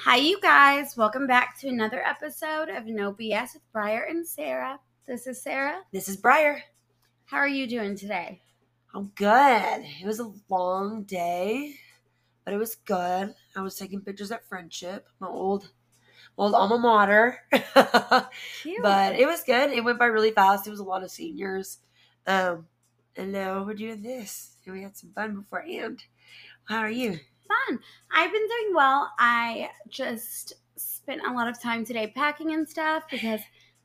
Hi, you guys. Welcome back to another episode of No BS with Bryer and Sara. This is Sara. This is Bryer. How are you doing today? I'm good. It was a long day, but it was good. I was taking pictures at Frenship, my old, my old alma mater. But it was good. It went by really fast. It was a lot of seniors. Um, and now we're doing this. And we had some fun beforehand. How are you? Fun. I've been doing well. I just spent a lot of time today packing and stuff because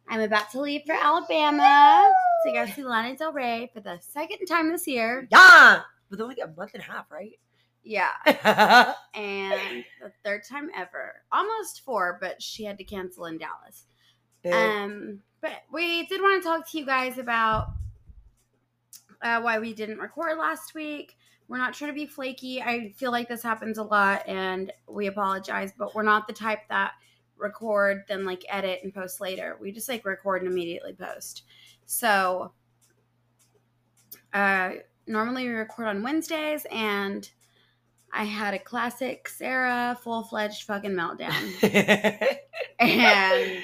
I'm about to leave for Alabama to go see Lana Del Rey for the second time this year. Yeah! But only a month and a half, right? Yeah. And the third time ever. Almost four, but she had to cancel in Dallas. Um, but we did want to talk to you guys about uh, why we didn't record last week. We're not trying to be flaky. I feel like this happens a lot, and we apologize. But we're not the type that record then like edit and post later. We just like record and immediately post. So, uh, normally we record on Wednesdays, and I had a classic Sara full fledged fucking meltdown and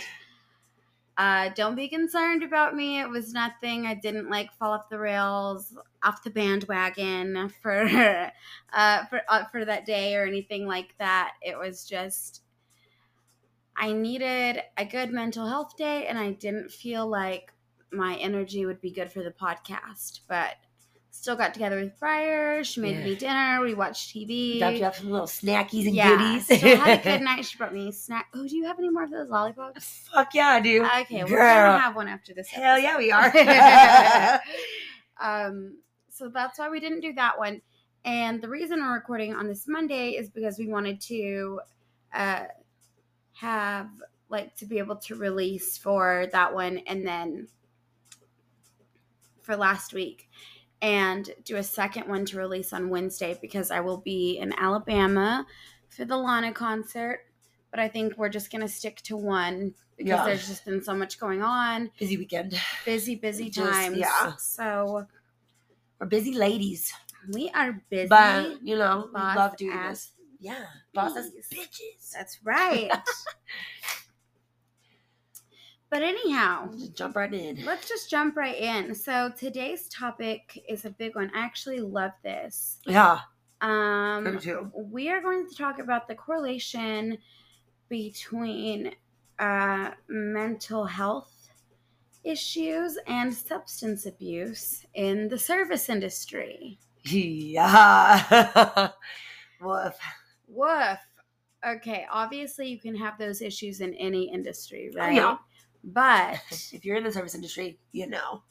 uh, don't be concerned about me. It was nothing. I didn't like fall off the rails, off the bandwagon for uh, for uh, for that day or anything like that. It was just I needed a good mental health day, and I didn't feel like my energy would be good for the podcast, but. Still got together with Bryer. She made Yeah. me dinner. We watched TV. Dropped you off some little snackies and yeah, goodies. still had a good night. She brought me snack. Oh, do you have any more of those lollipops? Fuck yeah, I do. Okay, we're Girl. gonna have one after this. Hell yeah, we are. um, so that's why we didn't do that one. And the reason we're recording on this Monday is because we wanted to uh, have like to be able to release for that one and then for last week and do a second one to release on Wednesday because I will be in Alabama for the Lana concert. But I think we're just gonna stick to one because Yeah. there's just been so much going on busy weekend. busy, busy times. yeah. So We're busy ladies. we are busy. But you know, we love doing this. Yeah. Boss bitches. That's right. but anyhow, Just jump right in. let's just jump right in. So today's topic is a big one. I actually love this. Yeah. Me Um, too. we are going to talk about the correlation between uh, mental health issues and substance abuse in the service industry. Yeah. Woof. Woof. Okay, obviously you can have those issues in any industry, Oh, right? yeah. But If you're in the service industry, you know.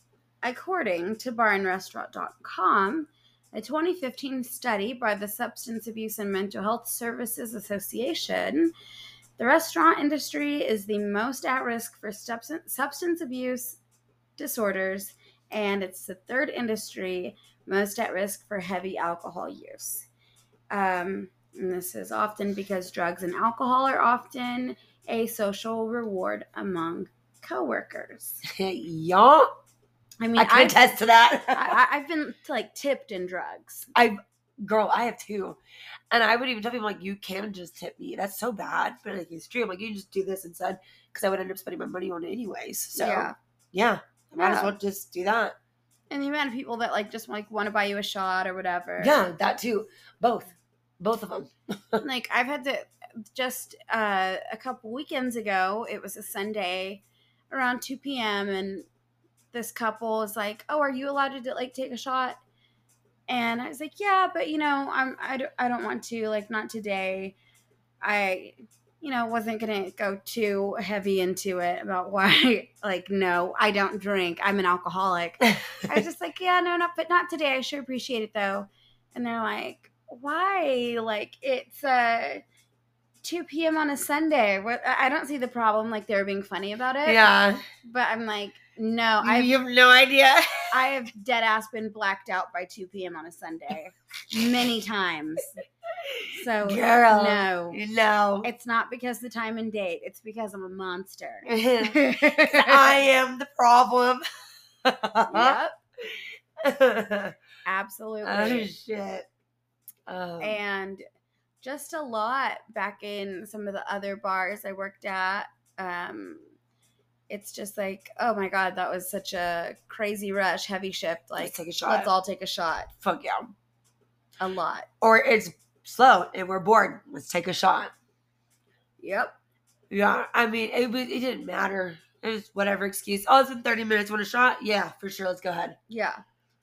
according to barandrestaurant.com, a 2015 study by the Substance Abuse and Mental Health Services Association, the restaurant industry is the most at risk for substance substance abuse disorders, and it's the third industry most at risk for heavy alcohol use. Um, and this is often because drugs and alcohol are often a social reward among coworkers. yeah. I mean, I can I've, attest to that. I, I've been like tipped in drugs. I, girl, I have two. And I would even tell people, like, you can just tip me. That's so bad. But like, it's true. I'm like, you just do this instead. Because I would end up spending my money on it anyways. So, yeah, yeah. I might Yeah. as well just do that. and the amount of people that like just like want to buy you a shot or whatever. Yeah, that too. Both. Both of them. like I've had to just uh, a couple weekends ago. It was a Sunday around two p.m. and this couple is like, "Oh, are you allowed to like take a shot?" And I was like, "Yeah, but you know, I'm I don't, I don't want to like not today." I you know wasn't gonna go too heavy into it about why like no I don't drink I'm an alcoholic I was just like, yeah, no, not, but not today. I sure appreciate it though. And they're like, why? Like it's uh 2 p.m. on a Sunday. What? I I don't see the problem. Like they're being funny about it. yeah. But I'm like, no, I've you have no idea. I have dead ass been blacked out by 2 p.m. on a Sunday many times. So Girl. no, know. it's not because the time and date. It's because I'm a monster. I am the problem. yep, absolutely. oh shit. Um, and just a lot back in some of the other bars I worked at. Um, it's just like, oh my god, that was such a crazy rush, heavy shift. Like, Let's take a shot. let's all take a shot. Fuck yeah. A lot. Or it's slow and we're bored. Let's take a shot. Yep. Yeah, I mean, it was, it didn't matter. It was whatever excuse. Oh, it's in thirty minutes. Want a shot? Yeah, for sure. Let's go ahead. Yeah.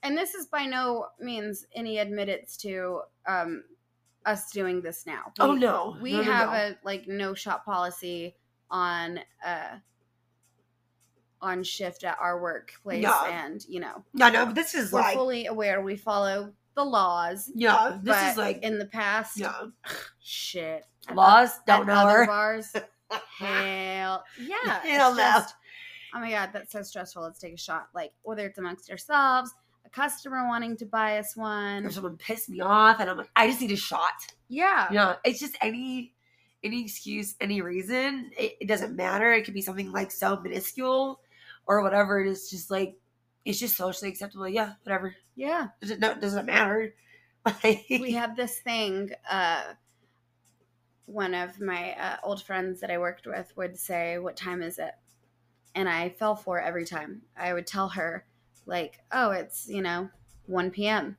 And this is by no means any admittance to um, us doing this now. oh no, we No, no, have no. a like no shot policy on uh on shift at our workplace and you know no, no. This is we're like, fully aware we follow the laws yeah, this is like, in the past yeah, shit At laws. oth- Don't at know other her. bars hell yeah Hell no. just oh my god that's so stressful let's take a shot like whether it's amongst ourselves customer wanting to buy us one Or someone pissed me off, and I'm like, I just need a shot. yeah Yeah, it's just any any excuse, any reason. It, it doesn't matter. It could be something like so minuscule or whatever. It is just like it's just socially acceptable. Yeah, whatever. yeah Does it no? Doesn't matter. We have this thing uh one of my uh, old friends that i worked with would say what time is it and i fell for it every time i would tell her like oh it's you know 1 p.m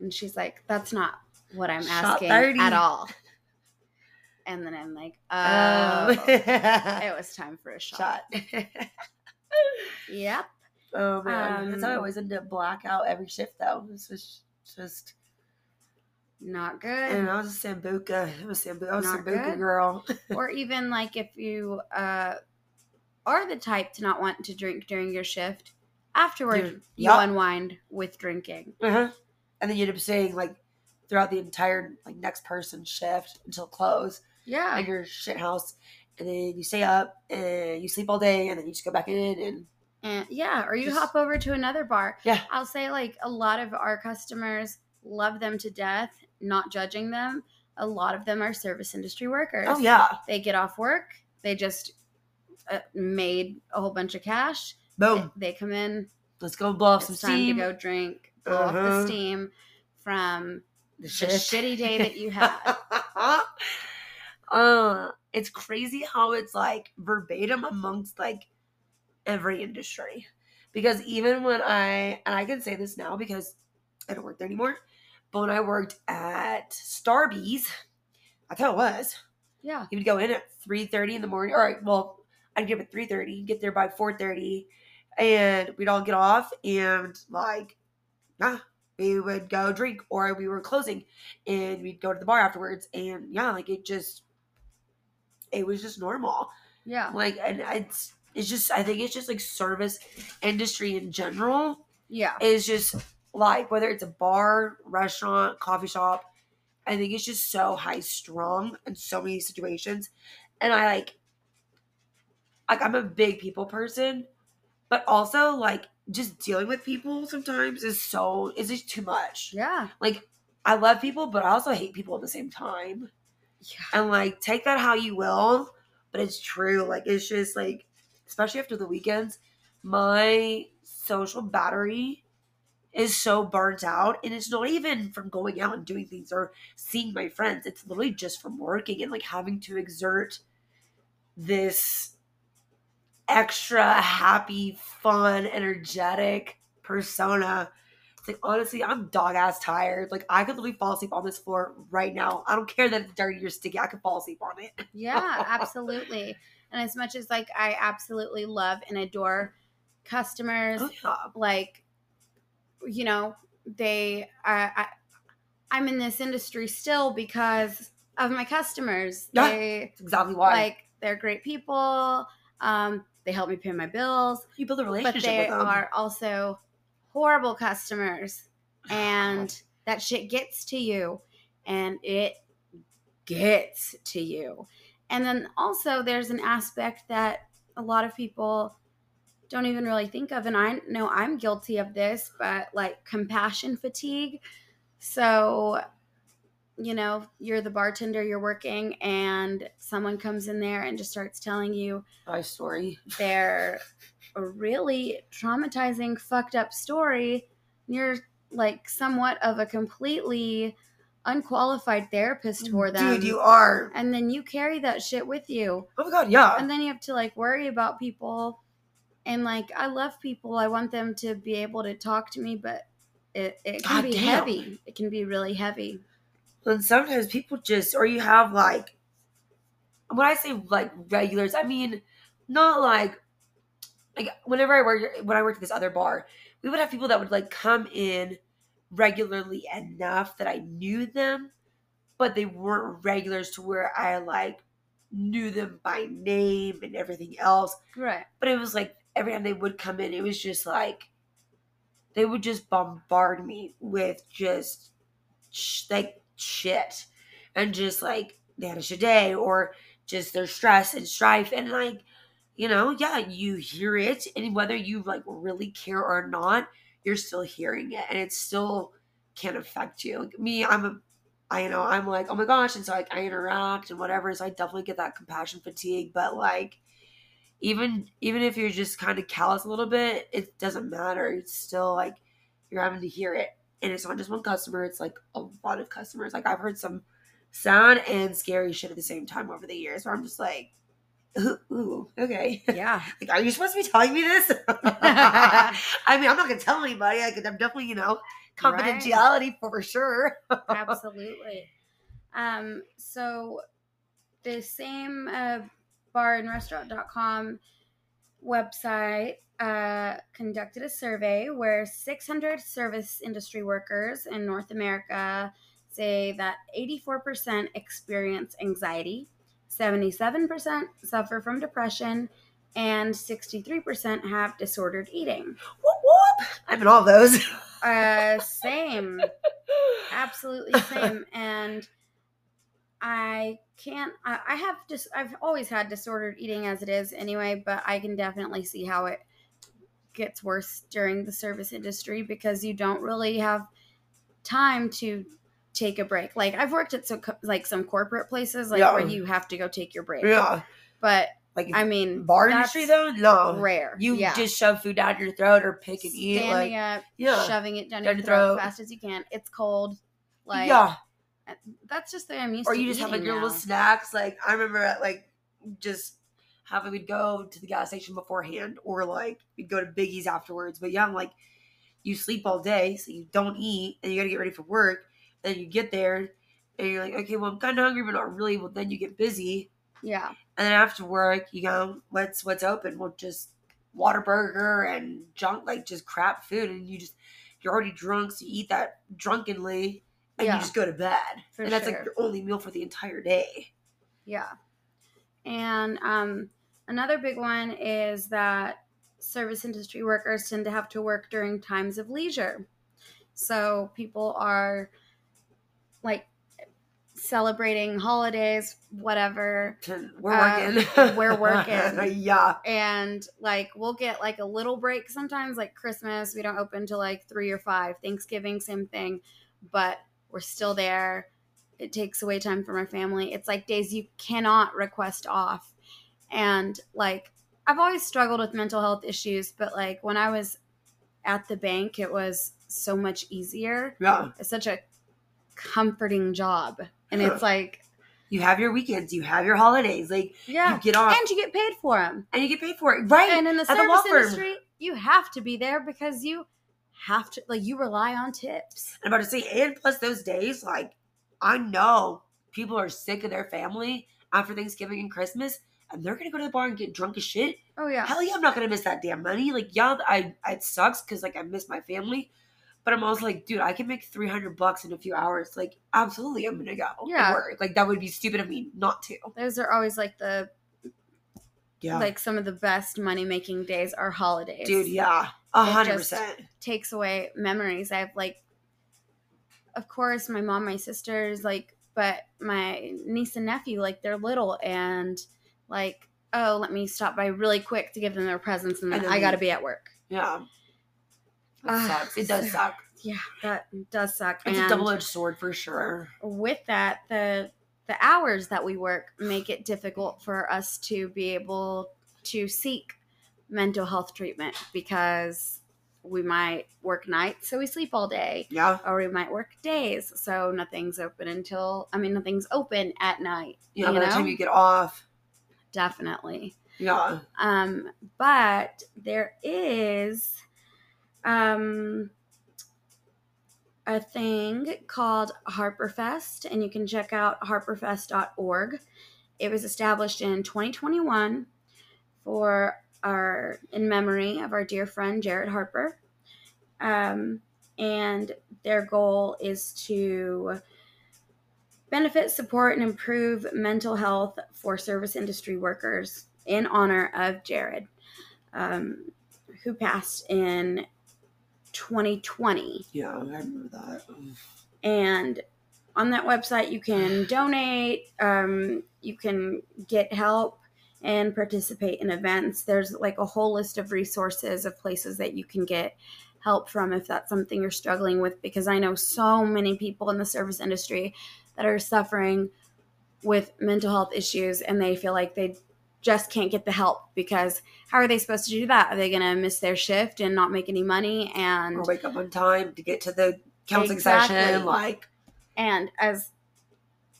and she's like that's not what i'm Shot asking 30. at all and then i'm like oh oh, it was time for a shot, shot. yep oh man, that's how I Um, always end up blackout every shift though. This was just, not good and I was a sambuca. I was sambuca. I was a Not sambuca good. girl. or even like if you uh, are the type to not want to drink during your shift, afterward you yup. unwind with drinking. Uh-huh. And then you end up saying like throughout the entire like next person shift until close Yeah, at your shit house, and then you stay up and you sleep all day, and then you just go back in and and yeah, or you Just- hop over to another bar. yeah, I'll say like a lot of our customers love them to death, not judging them. A lot of them are service industry workers. oh yeah, they get off work, they just uh, made a whole bunch of cash. Boom, They, they come in, let's go blow off some time steam. to go drink, blow off the Uh-huh. steam from the the shitty day that you had. uh, it's crazy how it's like verbatim amongst like every industry. Because even when I, and I can say this now because I don't work there anymore, but when I worked at Starbucks, I how it was. Yeah. You would go in at 3.30 in the morning. All right, well, I'd get up at 3.30, get there by 4.30, and we'd all get off and like, yeah, we would go drink or we were closing and we'd go to the bar afterwards. And yeah, like it just, it was just normal. Yeah. Like, and it's, it's just, I think it's just like service industry in general Yeah. is just like whether it's a bar, restaurant, coffee shop, I think it's just so high strung in so many situations. And I like like I'm a big people person, but also like just dealing with people sometimes is so is just too much. Yeah. Like I love people, but I also hate people at the same time. Yeah. And like take that how you will, but it's true. Like it's just like especially after the weekends, my social battery is so burnt out and it's not even from going out and doing things or seeing my friends. It's literally just from working and like having to exert this extra happy, fun, energetic persona. It's like honestly, I'm dog ass tired. Like I could literally fall asleep on this floor right now. I don't care that it's dirty or sticky. I could fall asleep on it. Yeah, absolutely. And as much as like I absolutely love and adore customers, Oh yeah. like you know, they I, I I'm in this industry still because of my customers. Yeah. They That's exactly why. like they're great people. Um, they help me pay my bills, you build a but relationship they with them. are also horrible customers, and that shit gets to you, and it gets to you. And then also, there's an aspect that a lot of people don't even really think of, and I know I'm guilty of this, but like compassion fatigue. So, you know, you're the bartender, you're working, and someone comes in there and just starts telling you my story. their really traumatizing, fucked up story. You're like somewhat of a completely unqualified therapist for them. Dude, you are. and then you carry that shit with you. Oh my god, yeah. And then you have to like worry about people. And like I love people. I want them to be able to talk to me, but it, it can God be damn. heavy. It can be really heavy. And sometimes people just, or you have like, when I say like regulars, I mean not like, like whenever I worked, when I worked at this other bar, we would have people that would like come in regularly enough that I knew them, but they weren't regulars to where I like knew them by name and everything else. Right. But it was like every time they would come in, it was just like they would just bombard me with just like shit and just like they had a shit day or just their stress and strife and like you know yeah you hear it and whether you like really care or not you're still hearing it and it still can affect you. Like me i'm a i you know i'm like oh my gosh and so like i interact and whatever so i definitely get that compassion fatigue but like even even if you're just kind of callous a little bit it doesn't matter. It's still like you're having to hear it and it's not just one customer it's like a lot of customers. Like i've heard some sad and scary shit at the same time over the years where i'm just like ooh, ooh okay. Yeah. like are you supposed to be telling me this? I mean i'm not gonna tell anybody. I could i'm definitely you know confidentiality for sure. Absolutely. Um, so the same uh, bar and restaurant.com website uh, conducted a survey where 600 service industry workers in North America say that 84% experience anxiety, 77% suffer from depression, and 63% have disordered eating. whoop, whoop. i'm in all those Uh, same. absolutely same and i can't I, I have just i've always had disordered eating as it is anyway but i can definitely see how it gets worse during the service industry because you don't really have time to take a break. Like i've worked at some like some corporate places like Yeah. where you have to go take your break. Yeah. But like i mean bar industry though? No. rare. You yeah. just shove food down your throat or pick and eat standing like up yeah. shoving it down, Down your throat, throat. fast as you can. It's cold like yeah. that's just the way I'm used or to you just have like your little snacks. Like I remember at like just having we'd go to the gas station beforehand, or like we'd go to Biggie's afterwards. But yeah, I'm like you sleep all day, so you don't eat, and you got to get ready for work. Then you get there, and you're like, okay, well I'm kind of hungry, but not really. Well, then you get busy, Yeah, and then after work, you go, what's what's open? Well, just Whataburger and junk, like just crap food, and you just you're already drunk, so you eat that drunkenly. And Yeah. you just go to bed. For and that's sure. like your only meal for the entire day. yeah. And um, another big one is that service industry workers tend to have to work during times of leisure. So people are like celebrating holidays, whatever. We're Uh, working. we're working. yeah. and like we'll get like a little break sometimes like christmas we don't open till like three or five thanksgiving same thing but we're still there it takes away time from our family it's like days you cannot request off and like i've always struggled with mental health issues but like when i was at the bank it was so much easier Yeah. it's such a comforting job and it's like You have your weekends. You have your holidays. Like yeah you get off and you get paid for them and you get paid for it. Right. and in the at the service industry, you have to be there because you have to like you rely on tips. I'm about to say, and plus those days, like I know people are sick of their family after Thanksgiving and Christmas, and they're gonna go to the bar and get drunk as shit. Oh yeah. Hell yeah, I'm not gonna miss that damn money. Like, yeah, I it sucks because like I miss my family, but I'm also like, dude, I can make 300 bucks in a few hours. Like, absolutely, I'm gonna go. Yeah. work. Like that would be stupid of me not to. Those are always like the Yeah, like some of the best money making days are holidays. dude, yeah, a It hundred just- percent. Takes away memories. I have like of course my mom, my sisters, like but my niece and nephew, like they're little and like, oh, let me stop by really quick to give them their presents and then And then I gotta be at work. Yeah, it Ah, sucks. It does so- suck. Yeah, that does suck. It's a double edged sword for sure. with that the the hours that we work make it difficult for us to be able to seek mental health treatment because we might work nights, so we sleep all day, Yeah. or we might work days, so nothing's open until I mean nothing's open at night. Yeah. you by the time you get off. Definitely. Yeah. Um, but there is um a thing called HarperFest, and you can check out harperfest.org. It was established in 2021 for our in memory of our dear friend Jared Harper. Um, and their goal is to benefit, support, and improve mental health for service industry workers in honor of Jared, um, who passed in 2020. Yeah. I remember that. And on that website, you can donate, um, you can get help, and participate in events. There's like a whole list of resources of places that you can get help from if that's something you're struggling with. Because I know so many people in the service industry that are suffering with mental health issues and they feel like they just can't get the help because how are they supposed to do that? Are they going to miss their shift and not make any money? And Or wake up on time to get to the counseling Exactly. session. Like, and as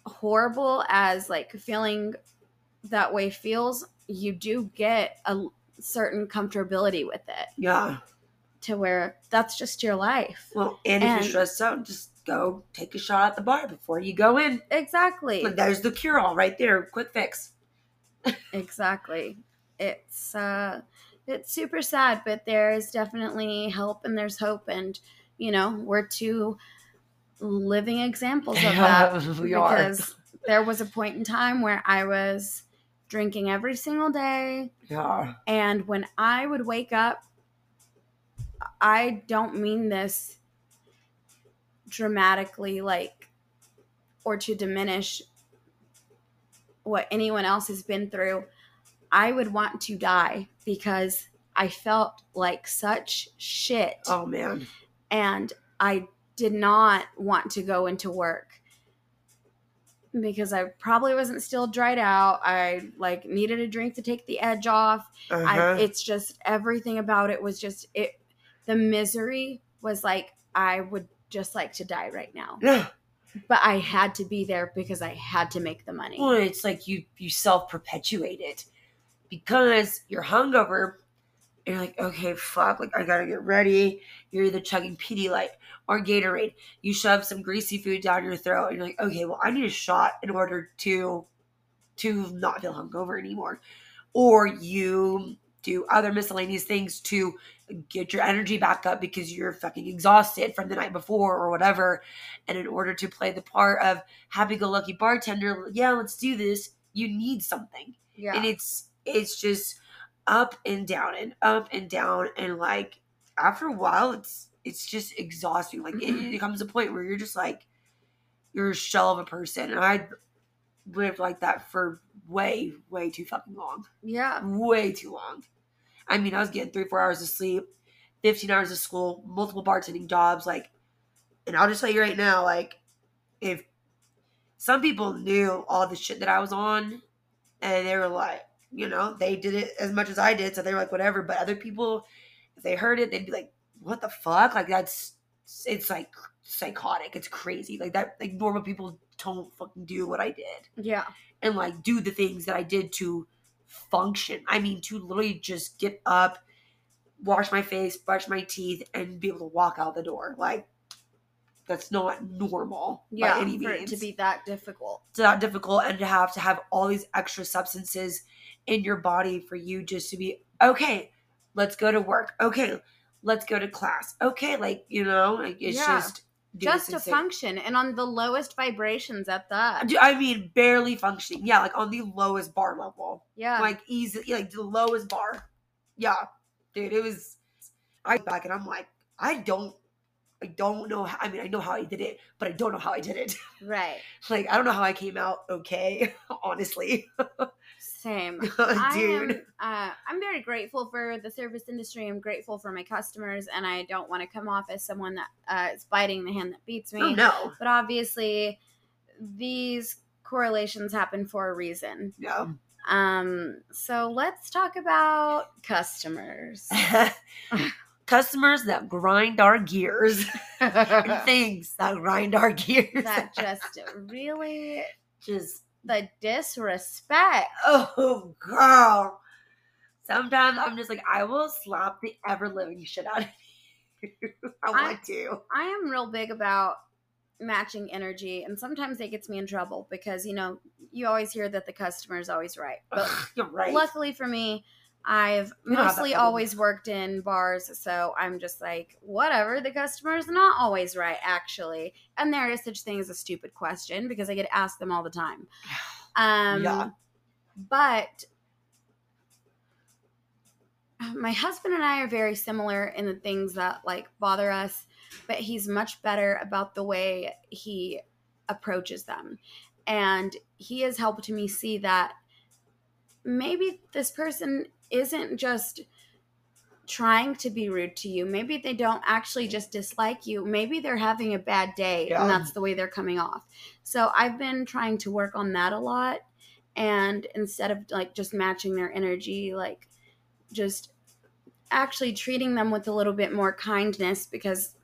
horrible as like feeling that way feels you do get a certain comfortability with it yeah. to where that's just your life Well, and if you're stressed out, just go take a shot at the bar before you go in. exactly Like, there's the cure all right there. Quick fix. exactly it's uh it's super sad but there's definitely help and there's hope and you know we're two living examples of that we are. because there was a point in time where i was drinking every single day Yeah. And when I would wake up, I don't mean this dramatically, like, or to diminish what anyone else has been through. I would want to die because I felt like such shit. Oh, man. And I did not want to go into work because I probably wasn't still dried out. I like needed a drink to take the edge off. Uh-huh. I, it's just everything about it was just it. The misery was like I would just like to die right now, yeah. but I had to be there because I had to make the money. Well, it's like you you self perpetuate it because you're hungover. And you're like, okay, fuck, like I gotta get ready. You're either chugging Pedialyte or Gatorade. You shove some greasy food down your throat, and you're like, okay, well, I need a shot in order to to not feel hungover anymore. Or you do other miscellaneous things to get your energy back up because you're fucking exhausted from the night before or whatever. And in order to play the part of happy go lucky bartender, yeah, let's do this, you need something. yeah, And it's it's just up and down and up and down and like after a while it's it's just exhausting. Like it, it comes a point where you're just like you're a shell of a person. And I lived like that for way, way too fucking long yeah, way too long. I mean, I was getting three, four hours of sleep, 15 hours of school, multiple bartending jobs. Like, and I'll just tell you right now, like, if some people knew all the shit that I was on, and they were like, you know, they did it as much as I did, so they were like, whatever. But other people, if they heard it, they'd be like, what the fuck? Like, that's, it's like psychotic. It's crazy. Like, that, like, normal people don't fucking do what I did yeah, and like do the things that I did to function. I mean, to literally just get up, wash my face, brush my teeth, and be able to walk out the door. Like, that's not normal yeah. by any for it to be that difficult. it's not difficult, and to have to have all these extra substances in your body for you just to be okay. Let's go to work. Okay, let's go to class. Okay, like you know, like it's Yeah. just Just to insane. function and on the lowest vibrations at that. I mean, barely functioning. Yeah, like on the lowest bar level. Yeah, like easily, like the lowest bar yeah dude it was i back and i'm like i don't i don't know how, i mean i know how i did it but i don't know how i did it right. like i don't know how i came out okay honestly Same. I am, uh, I'm very grateful for the service industry. I'm grateful for my customers, and I don't want to come off as someone that uh, is biting the hand that beats me. oh no But obviously, these correlations happen for a reason. no Um, so let's talk about customers. customers that grind our gears and things that grind our gears. that just really just the disrespect. oh girl. Sometimes I'm just like, I will slap the ever living shit out of you. I I- want to. I am real big about matching energy, and sometimes it gets me in trouble because you know you always hear that the customer is always right. But Ugh, You're right. luckily for me, I've We don't have that mostly always worked in bars, so I'm just like, whatever. The customer is not always right, actually, and there is such thing as a stupid question because I get asked them all the time. Um, Yeah. But my husband and I are very similar in the things that like bother us, but he's much better about the way he approaches them. And he has helped me see that maybe this person isn't just trying to be rude to you. Maybe they don't actually just dislike you. Maybe they're having a bad day Yeah. and that's the way they're coming off. So I've been trying to work on that a lot and instead of like just matching their energy like just actually treating them with a little bit more kindness because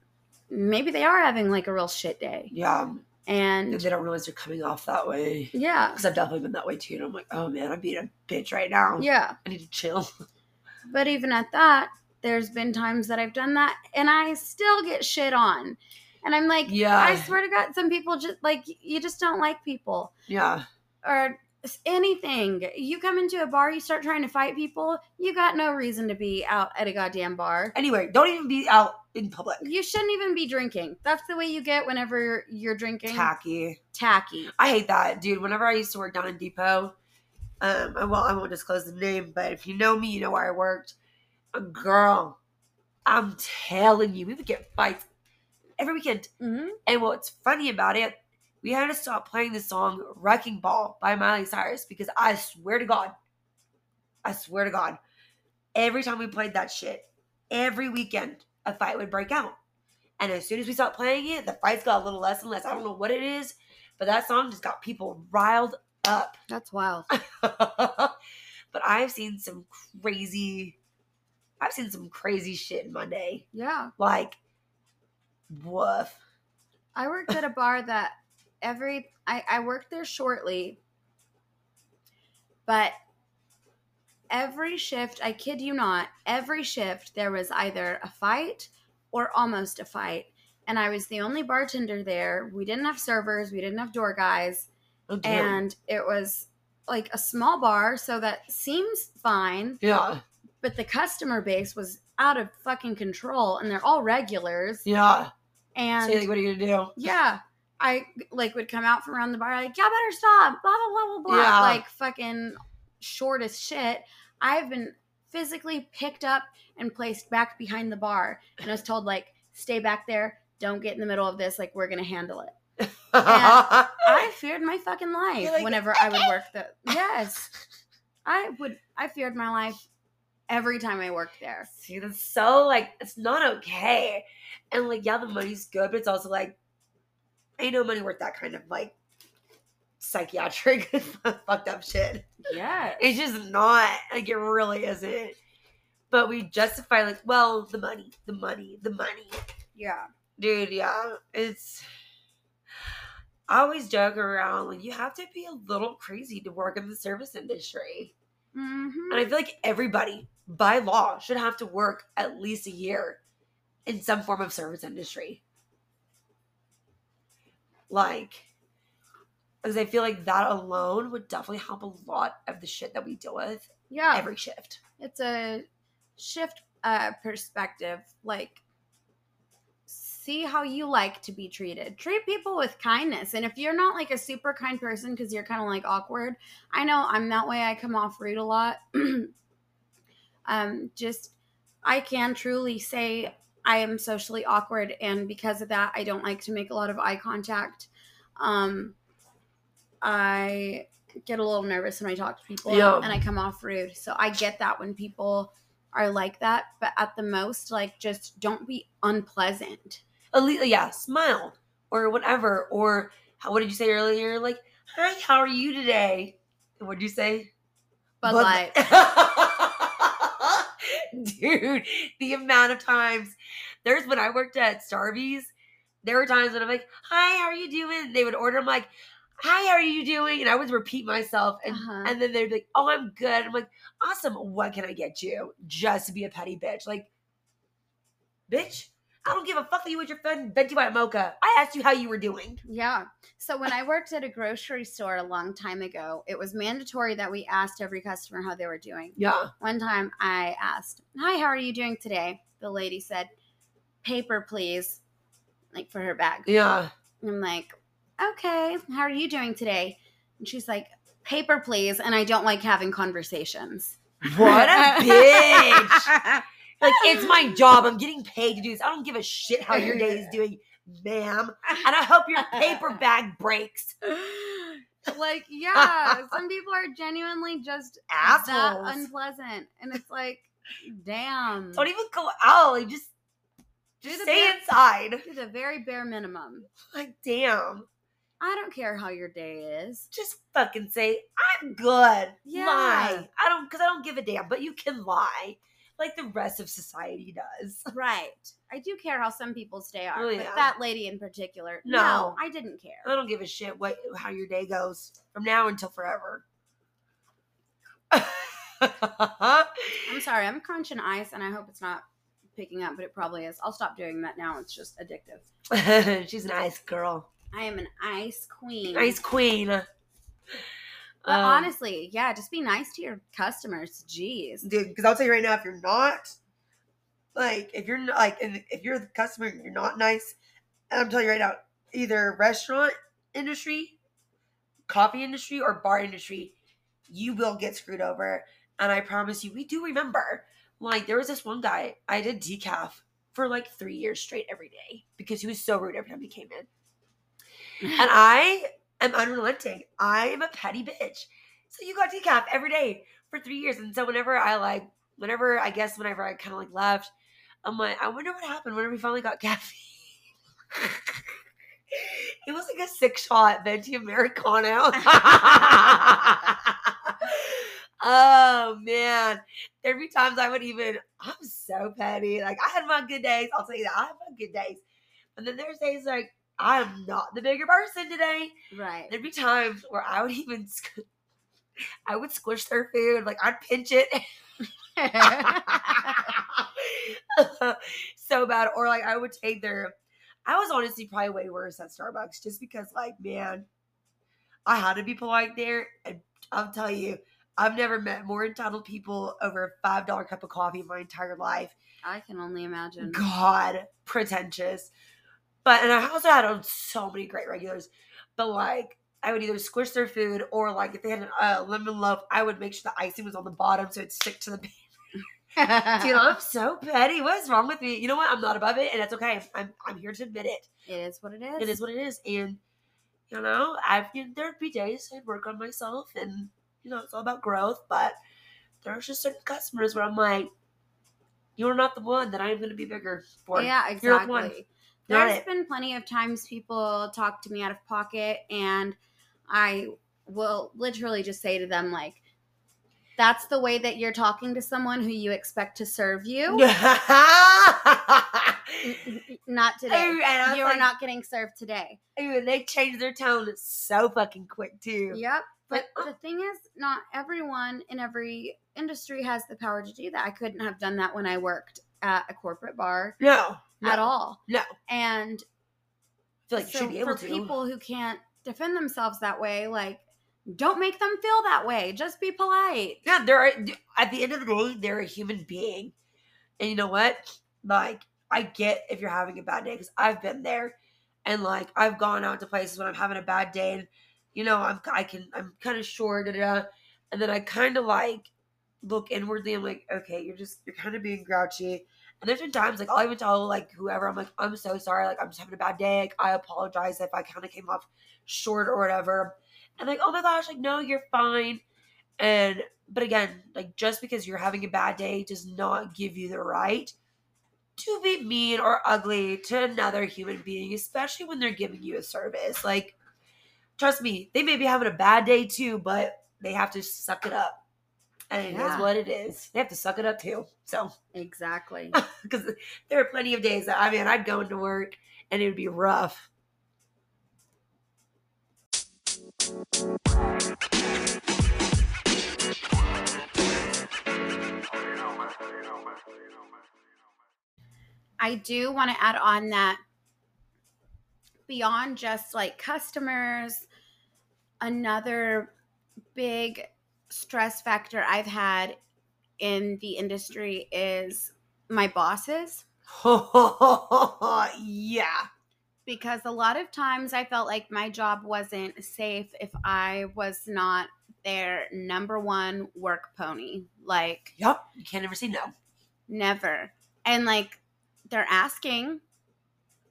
maybe they are having like a real shit day Yeah. And and they don't realize they're coming off that way. yeah Because I've definitely been that way too. And I'm like, oh man, I'm being a bitch right now. yeah I need to chill. but even at that there's been times that i've done that and i still get shit on and i'm like Yeah. i swear to god some people just like you just don't like people Yeah. or anything. You come into a bar, you start trying to fight people, you got no reason to be out at a goddamn bar. Anyway, don't even be out in public. You shouldn't even be drinking. That's the way you get whenever you're drinking. Tacky. Tacky. I hate that, dude. Whenever I used to work down in Depot, um, I won't, I won't disclose the name, but if you know me, you know where I worked. A girl, I'm telling you, we would get fights every weekend. hmm And what's funny about it, we had to stop playing the song Wrecking Ball by Miley Cyrus because I swear to God, I swear to God, every time we played that shit, every weekend, a fight would break out. And as soon as we stopped playing it, the fights got a little less and less. I don't know what it is, but that song just got people riled up. That's wild. but I've seen some crazy, I've seen some crazy shit in my day. Yeah. Like, woof. I worked at a bar that every I, I worked there shortly, but every shift, I kid you not, every shift there was either a fight or almost a fight. And I was the only bartender there. We didn't have servers, we didn't have door guys, Oh, and it was like a small bar, so that seems fine, yeah, but the customer base was out of fucking control and they're all regulars. yeah. And So, like, what are you gonna do? yeah. I like would come out from around the bar like, y'all better stop, blah blah blah blah blah. Yeah. Like fucking short as shit. I've been physically picked up and placed back behind the bar and I was told like, stay back there, don't get in the middle of this, like we're gonna handle it. I feared my fucking life like, whenever I would work the yes. I would I feared my life every time I worked there. See, that's so like it's not okay. And like, yeah, the money's good, but it's also like, ain't no money worth that kind of like psychiatric fucked up shit. Yeah. It's just not like it really isn't. But we justify like, well, the money, the money, the money, Yeah. dude. Yeah, it's. I always joke around like you have to be a little crazy to work in the service industry. Mm-hmm. And I feel like everybody, by law, should have to work at least a year in some form of service industry. Like, because I feel like that alone would definitely help a lot of the shit that we deal with Yeah. every shift. it's a shift uh perspective. Like see how you like to be treated. Treat people with kindness. And if you're not like a super kind person because you're kind of like awkward i know i'm that way. I come off rude a lot. Um just i can truly say i am socially awkward and because of that i don't like to make a lot of eye contact um i get a little nervous when I talk to people Yeah. and I come off rude. So I get that when people are like that, but at the most, like just don't be unpleasant. Least, yeah, smile or whatever. Or how, what did you say earlier? Like, hi, how are you today? What did you say? But Bud like, dude, the amount of times there's when I worked at Starbucks, there were times when I'm like, "Hi, how are you doing?" They would order. I'm like, "Hi, how are you doing?" And I would repeat myself, and Uh-huh. and then they'd be like, "Oh, I'm good." I'm like, "Awesome. What can I get you?" Just to be a petty bitch, like, bitch. I don't give a fuck that you with your friend venti white mocha. I asked you how you were doing. Yeah. So when I worked at a grocery store a long time ago, it was mandatory that we asked every customer how they were doing. Yeah. One time I asked, Hi, how are you doing today? The lady said, Paper, please. Like for her bag. Yeah. And I'm like, Okay, how are you doing today? And she's like, Paper, please. And I don't like having conversations. What a bitch. Like, it's my job. I'm getting paid to do this. I don't give a shit how your day is doing, ma'am. And I hope your paper bag breaks. like, yeah, some people are genuinely just that unpleasant. And it's like, damn. Don't even go out. Like, just, Do the stay bare- inside. Do the very bare minimum. Like, damn. I don't care how your day is. Just fucking say, I'm good. Yeah. Lie. I don't, because I don't give a damn, but you can lie. Like the rest of society does. Right. I do care how some people's day are, Oh, but that lady in particular, no. No. I didn't care. I don't give a shit what how your day goes from now until forever. I'm sorry, I'm crunching ice, and I hope it's not picking up, but it probably is. I'll stop doing that now. It's just addictive. She's an ice girl. I am an ice queen. Ice queen. But Um, honestly, yeah, just be nice to your customers. Jeez. dude, because I'll tell you right now, if you're not like if you're not like if you're the customer and you're not nice, and I'm telling you right now, either restaurant industry, coffee industry, or bar industry, you will get screwed over. And I promise you, we do remember. Like there was this one guy, I did decaf for like three years straight every day because he was so rude every time he came in. And I am unrelenting. I am a petty bitch. So you got decaf every day for three years. And so whenever I like, whenever I guess whenever I kind of like left, I'm like, I wonder what happened whenever we finally got caffeine. it was like a six shot venti americano. oh man, there be times I would even. I'm so petty. Like I had my good days. I'll tell you that I have my good days, and then there's days like I'm not the bigger person today. right. There'd be times where I would even, I would squish their food, like I'd pinch it so bad, or like I would take their. I was honestly probably way worse at Starbucks, just because, like, man, I had to be polite there, and I'll tell you, I've never met more entitled people over a five dollar cup of coffee in my entire life. I can only imagine. God, pretentious. But and I also had on so many great regulars. But like I would either squish their food or like if they had a uh, lemon loaf, I would make sure the icing was on the bottom so it'd stick to the pan. Dude, I'm so petty. What is wrong with me? You know what? I'm not above it, and that's okay. I'm I'm here to admit it. it is what it is. It is what it is, and you know, I've you know, there'd be days I'd work on myself, and you know, it's all about growth. But there's just certain customers where I'm like, you're not the one that I'm going to be bigger for. Yeah, You're the one. exactly. Not There's it. been plenty of times people talk to me out of pocket, and I will literally just say to them, like, that's the way that you're talking to someone who you expect to serve you. Not today. and I was You are like, not getting served today. Ooh, they changed their tone so fucking quick too. Yep. But But- uh. the thing is, not everyone in every industry has the power to do that. I couldn't have done that when I worked at a corporate bar No, no, at all. No, And I feel like you so should be able for to. people who can't defend themselves that way, like don't make them feel that way. Just be polite. Yeah, they're at the end of the day, they're a human being, and you know what? Like, I get if you're having a bad day because I've been there, and like I've gone out to places when I'm having a bad day, and you know I'm I can I'm kind of short, da, da, and then I kind of like look inwardly. I'm like, okay, you're just you're kind of being grouchy. And there's been times like I'll even tell like whoever I'm like I'm so sorry, like I'm just having a bad day. Like I apologize if I kind of came off short or whatever. And like, oh my gosh, like no, you're fine. And but again, like just because you're having a bad day does not give you the right to be mean or ugly to another human being, especially when they're giving you a service. Like, trust me, they may be having a bad day too, but they have to suck it up. And it is Yeah. what it is. They have to suck it up too. So, Exactly. because there are plenty of days that I mean, I'd go into work and it would be rough. I do want to add on that beyond just like customers, another big stress factor I've had in the industry is my bosses. yeah. Because a lot of times I felt like my job wasn't safe if I was not their number one work pony. Like, Yep. You can't ever say no. Never. And like they're asking,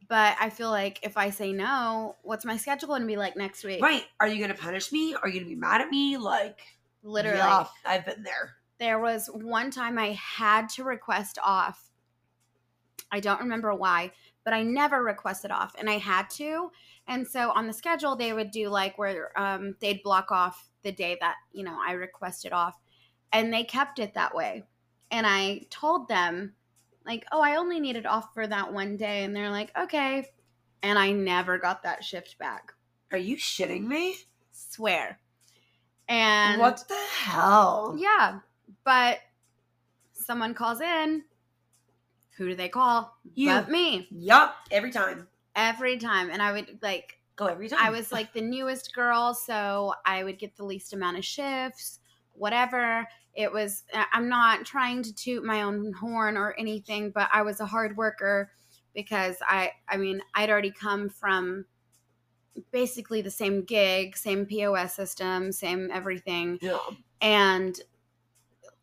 but I feel like if I say no, what's my schedule going to be like next week? Right. Are you going to punish me? Are you going to be mad at me? Like, Literally. yeah, I've been there. There was one time I had to request off. I don't remember why, but I never requested off and I had to. And so on the schedule, they would do like where um, they'd block off the day that, you know, I requested off. And they kept it that way. And I told them, like, oh, I only needed off for that one day. And they're like, okay. And I never got that shift back. Are you shitting me? Swear. And what the hell? yeah, but someone calls in. Who do they call? You. But me. Yup. Every time. Every time. And I would like Go every time. I was like the newest girl, so I would get the least amount of shifts, whatever. It was I- I'm not trying to toot my own horn or anything, but I was a hard worker because I I mean, I'd already come from basically the same gig, same POS system, same everything Yeah. and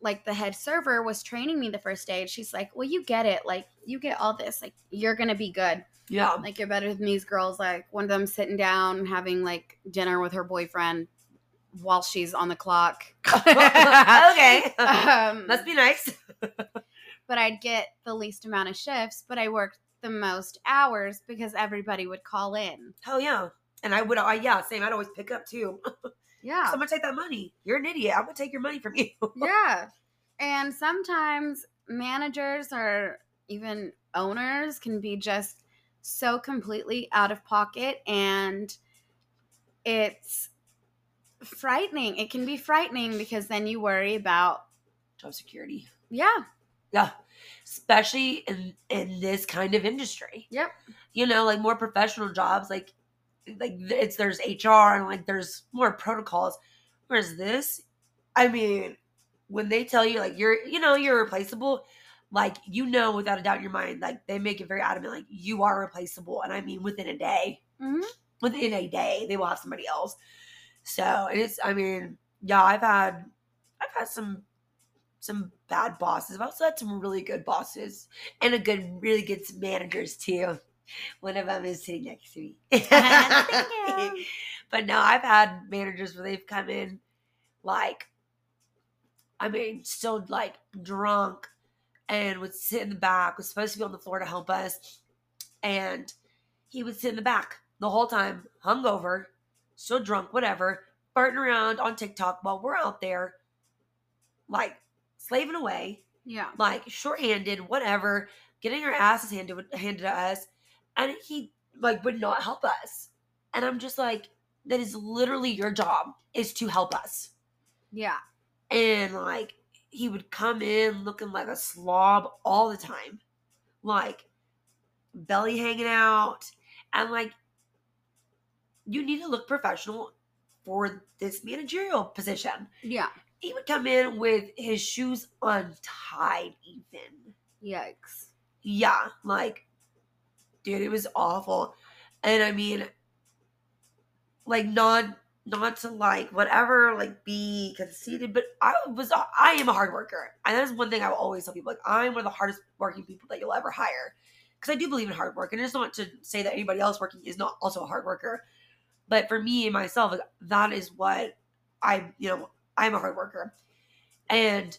like the head server was training me the first day and she's like well you get it like you get all this like you're gonna be good Yeah. like you're better than these girls like one of them sitting down having like dinner with her boyfriend while she's on the clock okay. um, Must be nice. but i'd get the least amount of shifts but i worked the most hours because everybody would call in Oh, yeah. And I would, I, yeah, same. I'd always pick up too. yeah So I'm gonna take that money. You're an idiot. I'm gonna take your money from you. yeah. And sometimes managers or even owners can be just so completely out of pocket and it's frightening. It can be frightening because then you worry about Job security. yeah. Yeah. Especially in in this kind of industry. Yep. You know, like more professional jobs, like like it's there's HR and like there's more protocols. Whereas this, I mean, when they tell you like you're you know, you're replaceable, like you know without a doubt in your mind, like they make it very adamant, like you are replaceable. And I mean within a day. Mhm. Within a day, they will have somebody else. So it's I mean, yeah, I've had I've had some some bad bosses. I've also had some really good bosses and a good, really good managers too. One of them is sitting next to me. But no, I've had managers where they've come in like, I mean, still like drunk and would sit in the back, was supposed to be on the floor to help us. And he would sit in the back the whole time, hungover, still drunk, whatever, farting around on TikTok while we're out there, like slaving away, Yeah. like shorthanded, whatever, getting our asses handed handed to us, and he like would not help us. And I'm just like, that is literally your job is to help us. Yeah. And like he would come in looking like a slob all the time. Like belly hanging out. And like you need to look professional for this managerial position. Yeah. He would come in with his shoes untied, even. Yikes. Yeah, like, dude, it was awful. And I mean, like, not not to like whatever, like be conceited, but I was I am a hard worker, and that's one thing I will always tell people. Like, I'm one of the hardest working people that you'll ever hire, because I do believe in hard work, and it's not to say that anybody else working is not also a hard worker, but for me and myself, like, that is what I, you know, I'm a hard worker, and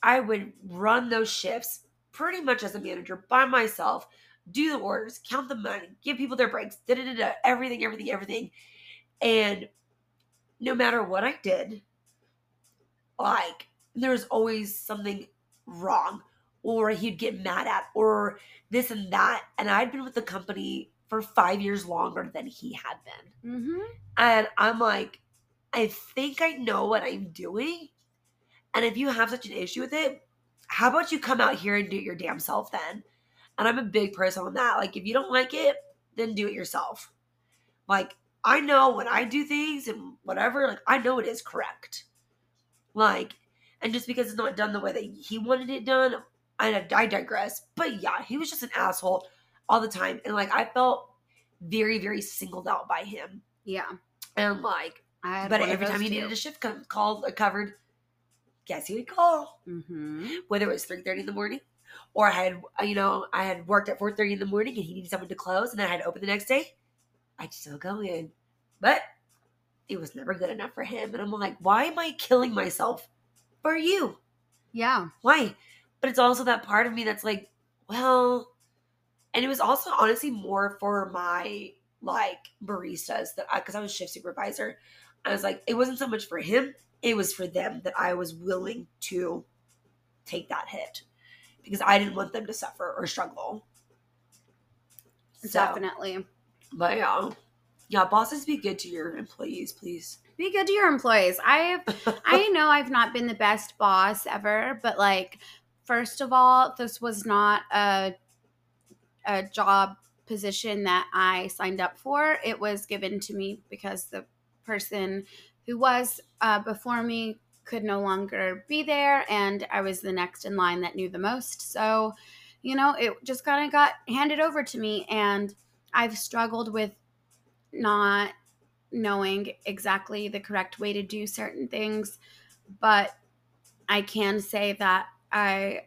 I would run those shifts pretty much as a manager by myself, do the orders, count the money, give people their breaks, da da da da, everything, everything, everything. And no matter what I did, like there was always something wrong or he'd get mad at or this and that. And I'd been with the company for five years longer than he had been. Mm-hmm. And I'm like, I think I know what I'm doing. And if you have such an issue with it, how about you come out here and do it your damn self then? And I'm a big person on that. Like, if you don't like it, then do it yourself. Like, I know when I do things and whatever, like, I know it is correct. Like, and just because it's not done the way that he wanted it done, I, I digress. But yeah, he was just an asshole all the time. And like, I felt very, very singled out by him. Yeah. And like, I but every time he needed a shift co- called, uh, covered, guess he would call Mm-hmm. whether it was 3.30 in the morning or I had, you know, I had worked at 4.30 in the morning and he needed someone to close and then I had to open the next day, I'd still go in. But it was never good enough for him. And I'm like, why am I killing myself for you? Yeah. Why? But it's also that part of me that's like, well, and it was also honestly more for my like baristas that I, because I was shift supervisor. I was like, it wasn't so much for him, it was for them that I was willing to take that hit because I didn't want them to suffer or struggle. So, Definitely. But yeah, yeah, bosses be good to your employees, please. Be good to your employees. I I know I've not been the best boss ever, but like first of all, this was not a a job position that I signed up for. It was given to me because the person who was uh, before me could no longer be there, and I was the next in line that knew the most. So, you know, it just kind of got handed over to me, and I've struggled with not knowing exactly the correct way to do certain things, but I can say that I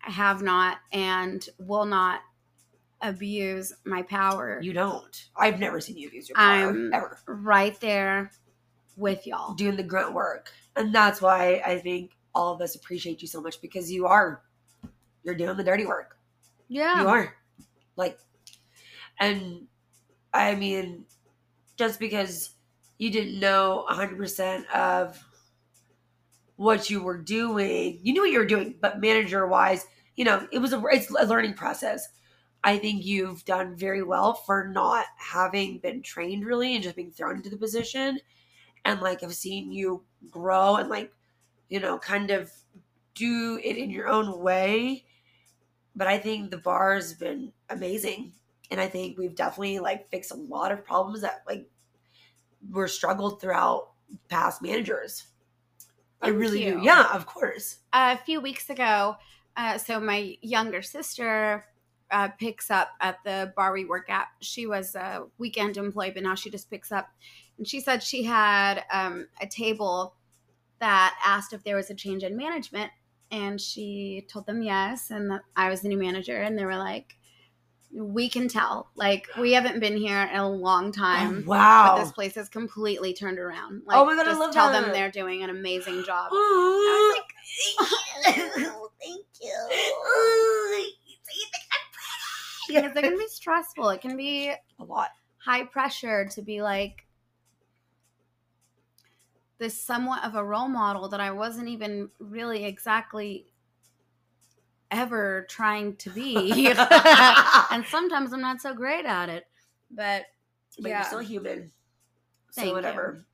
have not and will not abuse my power You don't. I've never seen you abuse your power I'm- ever. right there with y'all. doing the grunt work. And that's why I think all of us appreciate you so much because you are you're doing the dirty work. Yeah. You are. Like and I mean just because you didn't know 100% of what you were doing, you knew what you were doing, but manager wise, you know, it was a it's a learning process. I think you've done very well for not having been trained really and just being thrown into the position. And like I've seen you grow and like, you know, kind of do it in your own way. But I think the bar has been amazing. And I think we've definitely like fixed a lot of problems that like were struggled throughout past managers. I Thank really do. Yeah, of course. a few weeks ago, uh, so my younger sister uh, picks up at the bar we work at. She was a weekend employee, but now she just picks up. And she said she had um, a table that asked if there was a change in management. And she told them yes, and that I was the new manager. And they were like, we can tell. Like, we haven't been here in a long time. Oh, wow. But this place has completely turned around. Like, Oh my God, I just love tell that. them they're doing an amazing job. I was Thank you. because it can be stressful. It can be A lot. high pressure to be like this somewhat of a role model that I wasn't even really exactly ever trying to be. and sometimes I'm not so great at it. But but yeah. you're still human. So Thank whatever.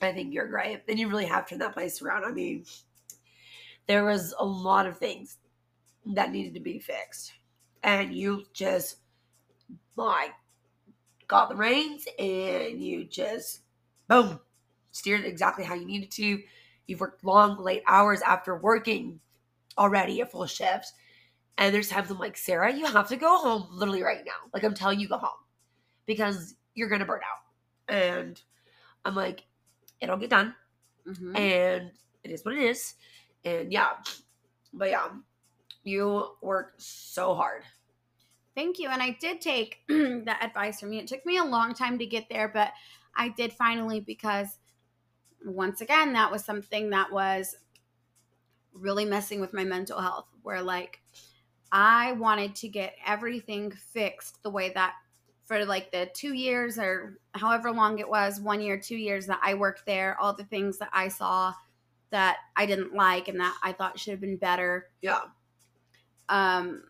I think you're great. And you really have turned that place around. I mean, there was a lot of things that needed to be fixed. And you just like got the reins and you just boom, steered exactly how you needed to. You've worked long, late hours after working already a full shift. And there's times I'm like, Sara, you have to go home literally right now. Like I'm telling you, go home because you're gonna burn out. And I'm like, it'll get done, Mhm. and it is what it is. And yeah, but yeah, you work so hard. Thank you. And I did take that advice from you. It took me a long time to get there, but I did finally because once again, that was something that was really messing with my mental health. Where like I wanted to get everything fixed the way that for like the two years or however long it was one year, two years that I worked there, all the things that I saw that I didn't like and that I thought should have been better. Yeah. Um,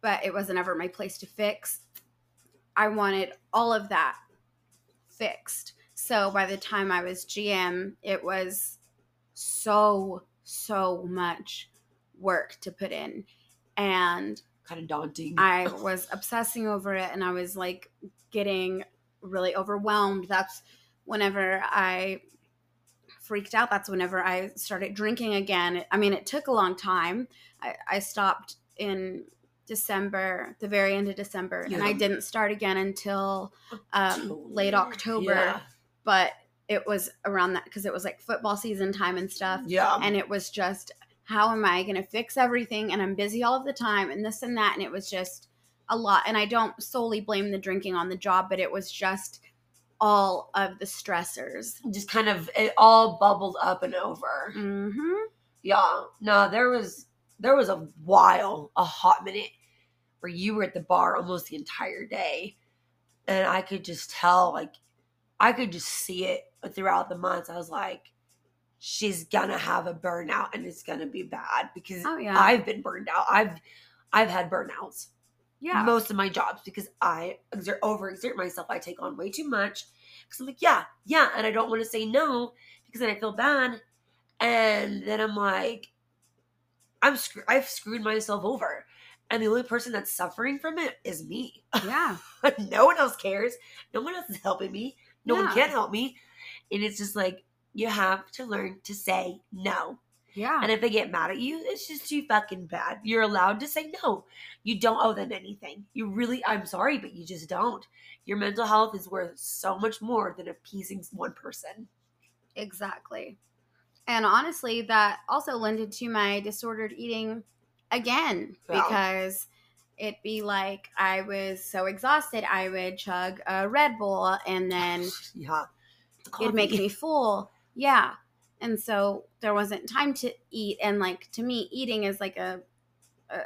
but it wasn't ever my place to fix. I wanted all of that fixed. So by the time I was GM, it was so, so much work to put in. And Kind of daunting. I was obsessing over it and I was like getting really overwhelmed. That's whenever I freaked out. That's whenever I started drinking again. I mean, it took a long time. I, I stopped in December, the very end of December, and I didn't start again until um, late October. Yeah. But it was around that because it was like football season time and stuff Yeah. and it was just how am i going to fix everything and i'm busy all of the time and this and that and it was just a lot and i don't solely blame the drinking on the job but it was just all of the stressors just kind of it all bubbled up and over. mm-hmm Yeah. No, there was there was a while, a hot minute where you were at the bar almost the entire day. And I could just tell, like I could just see it throughout the months. I was like, she's gonna have a burnout and it's gonna be bad because Oh, yeah. I've been burned out. I've I've had burnouts. yeah most of my jobs because I exert overexert myself. I take on way too much because I'm like, yeah, yeah, and I don't want to say no because then I feel bad, and then I'm like, I'm screw- I've screwed myself over, and the only person that's suffering from it is me. yeah no one else cares. No one else is helping me. No one can help me, and it's just like you have to learn to say no. yeah And if they get mad at you, it's just too fucking bad. You're allowed to say no. You don't owe them anything. You really, I'm sorry, but you just don't. Your mental health is worth so much more than appeasing one person. exactly and honestly that also lended to my disordered eating again because it'd be like i was so exhausted i would chug a red bull and then Yeah. It'd make me full. Yeah. And so there wasn't time to eat. And like to me, eating is like a, a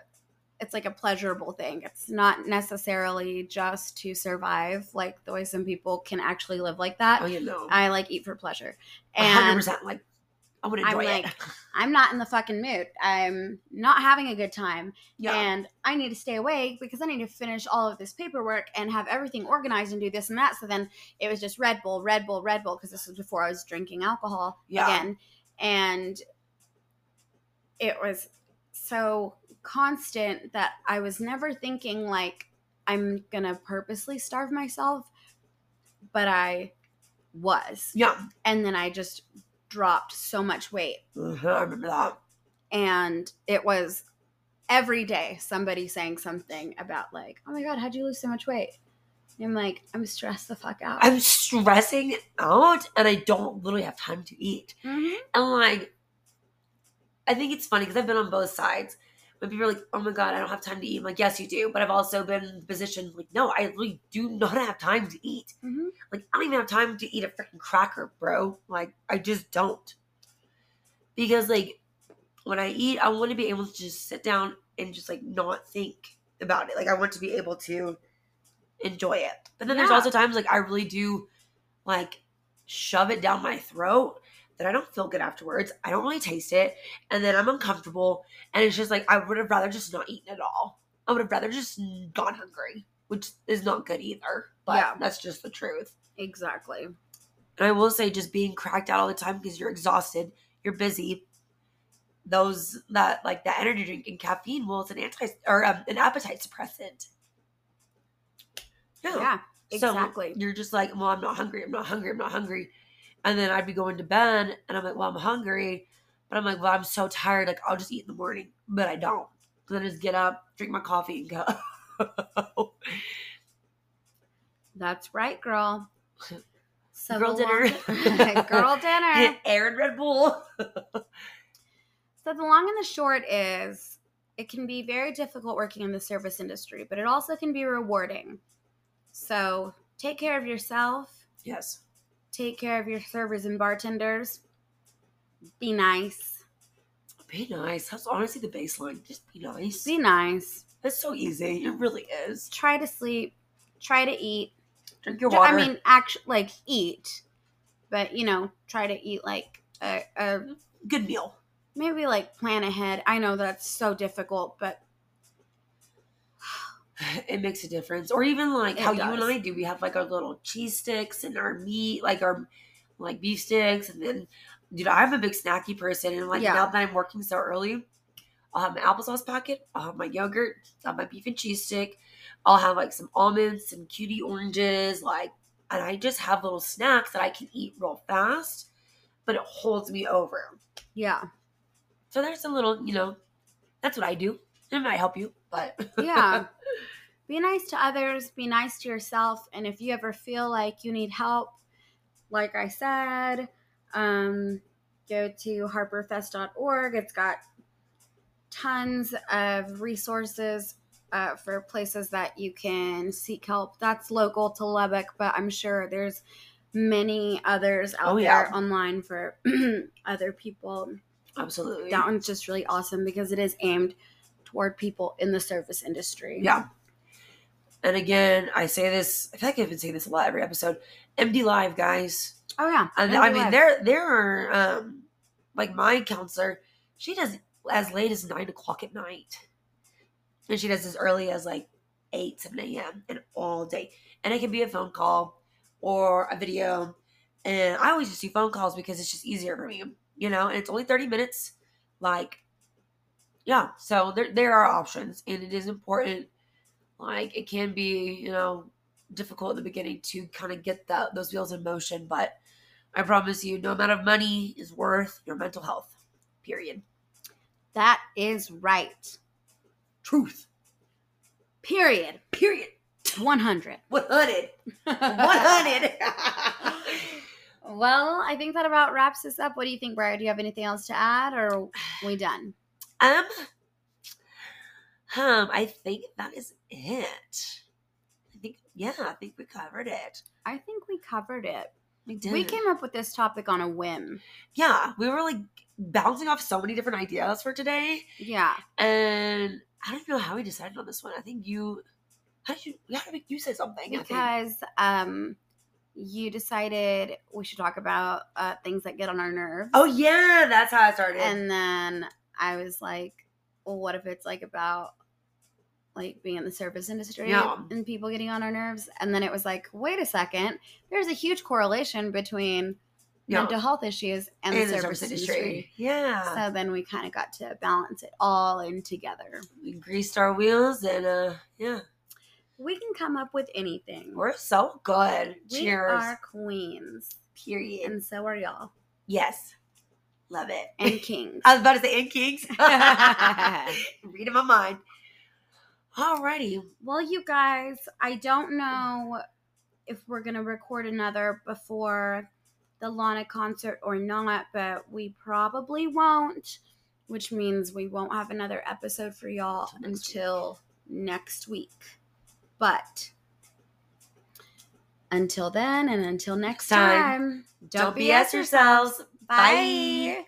it's like a pleasurable thing. It's not necessarily just to survive, like the way some people can actually live like that. Oh, you know. I like eat for pleasure. And percent. Like, I want to I'm like, it. I'm not in the fucking mood. I'm not having a good time. Yeah. And I need to stay awake because I need to finish all of this paperwork and have everything organized and do this and that. So then it was just Red Bull, Red Bull, Red Bull because this was before I was drinking alcohol Yeah. again. And it was so constant that I was never thinking like I'm going to purposely starve myself, but I was. yeah. And then I just dropped so much weight I remember that. and it was every day somebody saying something about like, "Oh my god, how'd you lose so much weight?" And I'm like, "I'm stressed the fuck out." I'm stressing out and I don't literally have time to eat. Mhm. And like, I think it's funny because I've been on both sides. When people are like, "Oh my god, I don't have time to eat," I'm like, "Yes, you do," but I've also been in the position like, "No, I really do not have time to eat. Mhm. Like, I don't even have time to eat a freaking cracker, bro. Like, I just don't." Because like, when I eat, I want to be able to just sit down and just like not think about it. Like, I want to be able to enjoy it. But then there's also times like I really do like shove it down my throat that I don't feel good afterwards. I don't really taste it. And then I'm uncomfortable. And it's just like, I would have rather just not eaten at all. I would have rather just gone hungry, which is not good either. But Yeah. that's just the truth. Exactly. And I will say, just being cracked out all the time because you're exhausted, you're busy. Those that like the energy drink and caffeine, well, it's an anti or um, an appetite suppressant. Yeah. So Exactly. you're just like, well, I'm not hungry. I'm not hungry. I'm not hungry. And then I'd be going to bed and I'm like, well, I'm hungry. But I'm like, well, I'm so tired. Like, I'll just eat in the morning. But I don't. So then I just get up, drink my coffee, and go. That's right, girl. So Girl the long- dinner. girl dinner. Aaron Red Bull. So the long and the short is it can be very difficult working in the service industry, but it also can be rewarding. So take care of yourself, yes. Take care of your servers and bartenders. Be nice. Be nice. That's honestly the baseline. Just be nice. Be nice. It's so easy. It really is. Try to sleep. Try to eat. Drink your water. I mean, actually, like eat. but you know, try to eat like a, a Good meal. maybe like plan ahead. I know that's so difficult, but It makes a difference. Or even like It how you and. I do. We have like our little cheese sticks and our meat, like our like beef sticks, and then dude, I'm a big snacky person, and like Yeah. now that I'm working so early, I'll have my applesauce packet, I'll have my yogurt, I'll have my beef and cheese stick, I'll have like some almonds, some cutie oranges, like, and I just have little snacks that I can eat real fast, but it holds me over. yeah, So there's a little, you know, that's what I do. It might help you, but yeah. be nice to others, be nice to yourself, and if you ever feel like you need help, like I said, um, go to harperfest.org. It's got tons of resources uh, for places that you can seek help. That's local to Lubbock, but I'm sure there's many others out Oh, there online for other people. absolutely. That one's just really awesome because it is aimed toward people in the service industry. Yeah. And again, I say this. I feel like I've been saying this a lot every episode. MD Live, guys. Oh yeah. And MD I mean, Live. there there are um, like my counselor. She does as late as nine o'clock at night, and she does as early as like eight, seven a.m. and all day. And it can be a phone call or a video. And I always just do phone calls because it's just easier for me, you know. And it's only thirty minutes. Like, yeah. So there there are options, and it is important. Like it can be, you know, difficult in the beginning to kind of get that those wheels in motion, but I promise you, no amount of money is worth your mental health. Period. That is right. Truth. Period. Period. 100. 100. 100. well, I think that about wraps this up. What do you think, Bryer? Do you have anything else to add or are we done? Um, um, I think that is it. I think, yeah, I think we covered it. I think we covered it. We did. We came up with this topic on a whim. yeah, we were like bouncing off so many different ideas for today, Yeah. and I don't know how we decided on this one. I think you, how did you, how did you say something? Because um you decided we should talk about uh, things that get on our nerves. Oh yeah, that's how I started. And then I was like, well, what if it's like about like being in the service industry Yeah. and people getting on our nerves? And then it was like, wait a second, there's a huge correlation between Yeah. mental health issues and, In the, service, industry. Yeah. So then we kind of got to balance it all in together. we greased our wheels and uh yeah. We can come up with anything. We're so good. we Cheers. are queens, Period. and so are y'all, yes. Love it. and kings. I was about to say and kings. Reading my mind. Alrighty. Well, you guys, I don't know if we're going to record another before the Lana concert or not, but we probably won't, which means we won't have another episode for y'all Until next week. next week. But until then and until next Time. time, Don't, BS yourselves. Bye.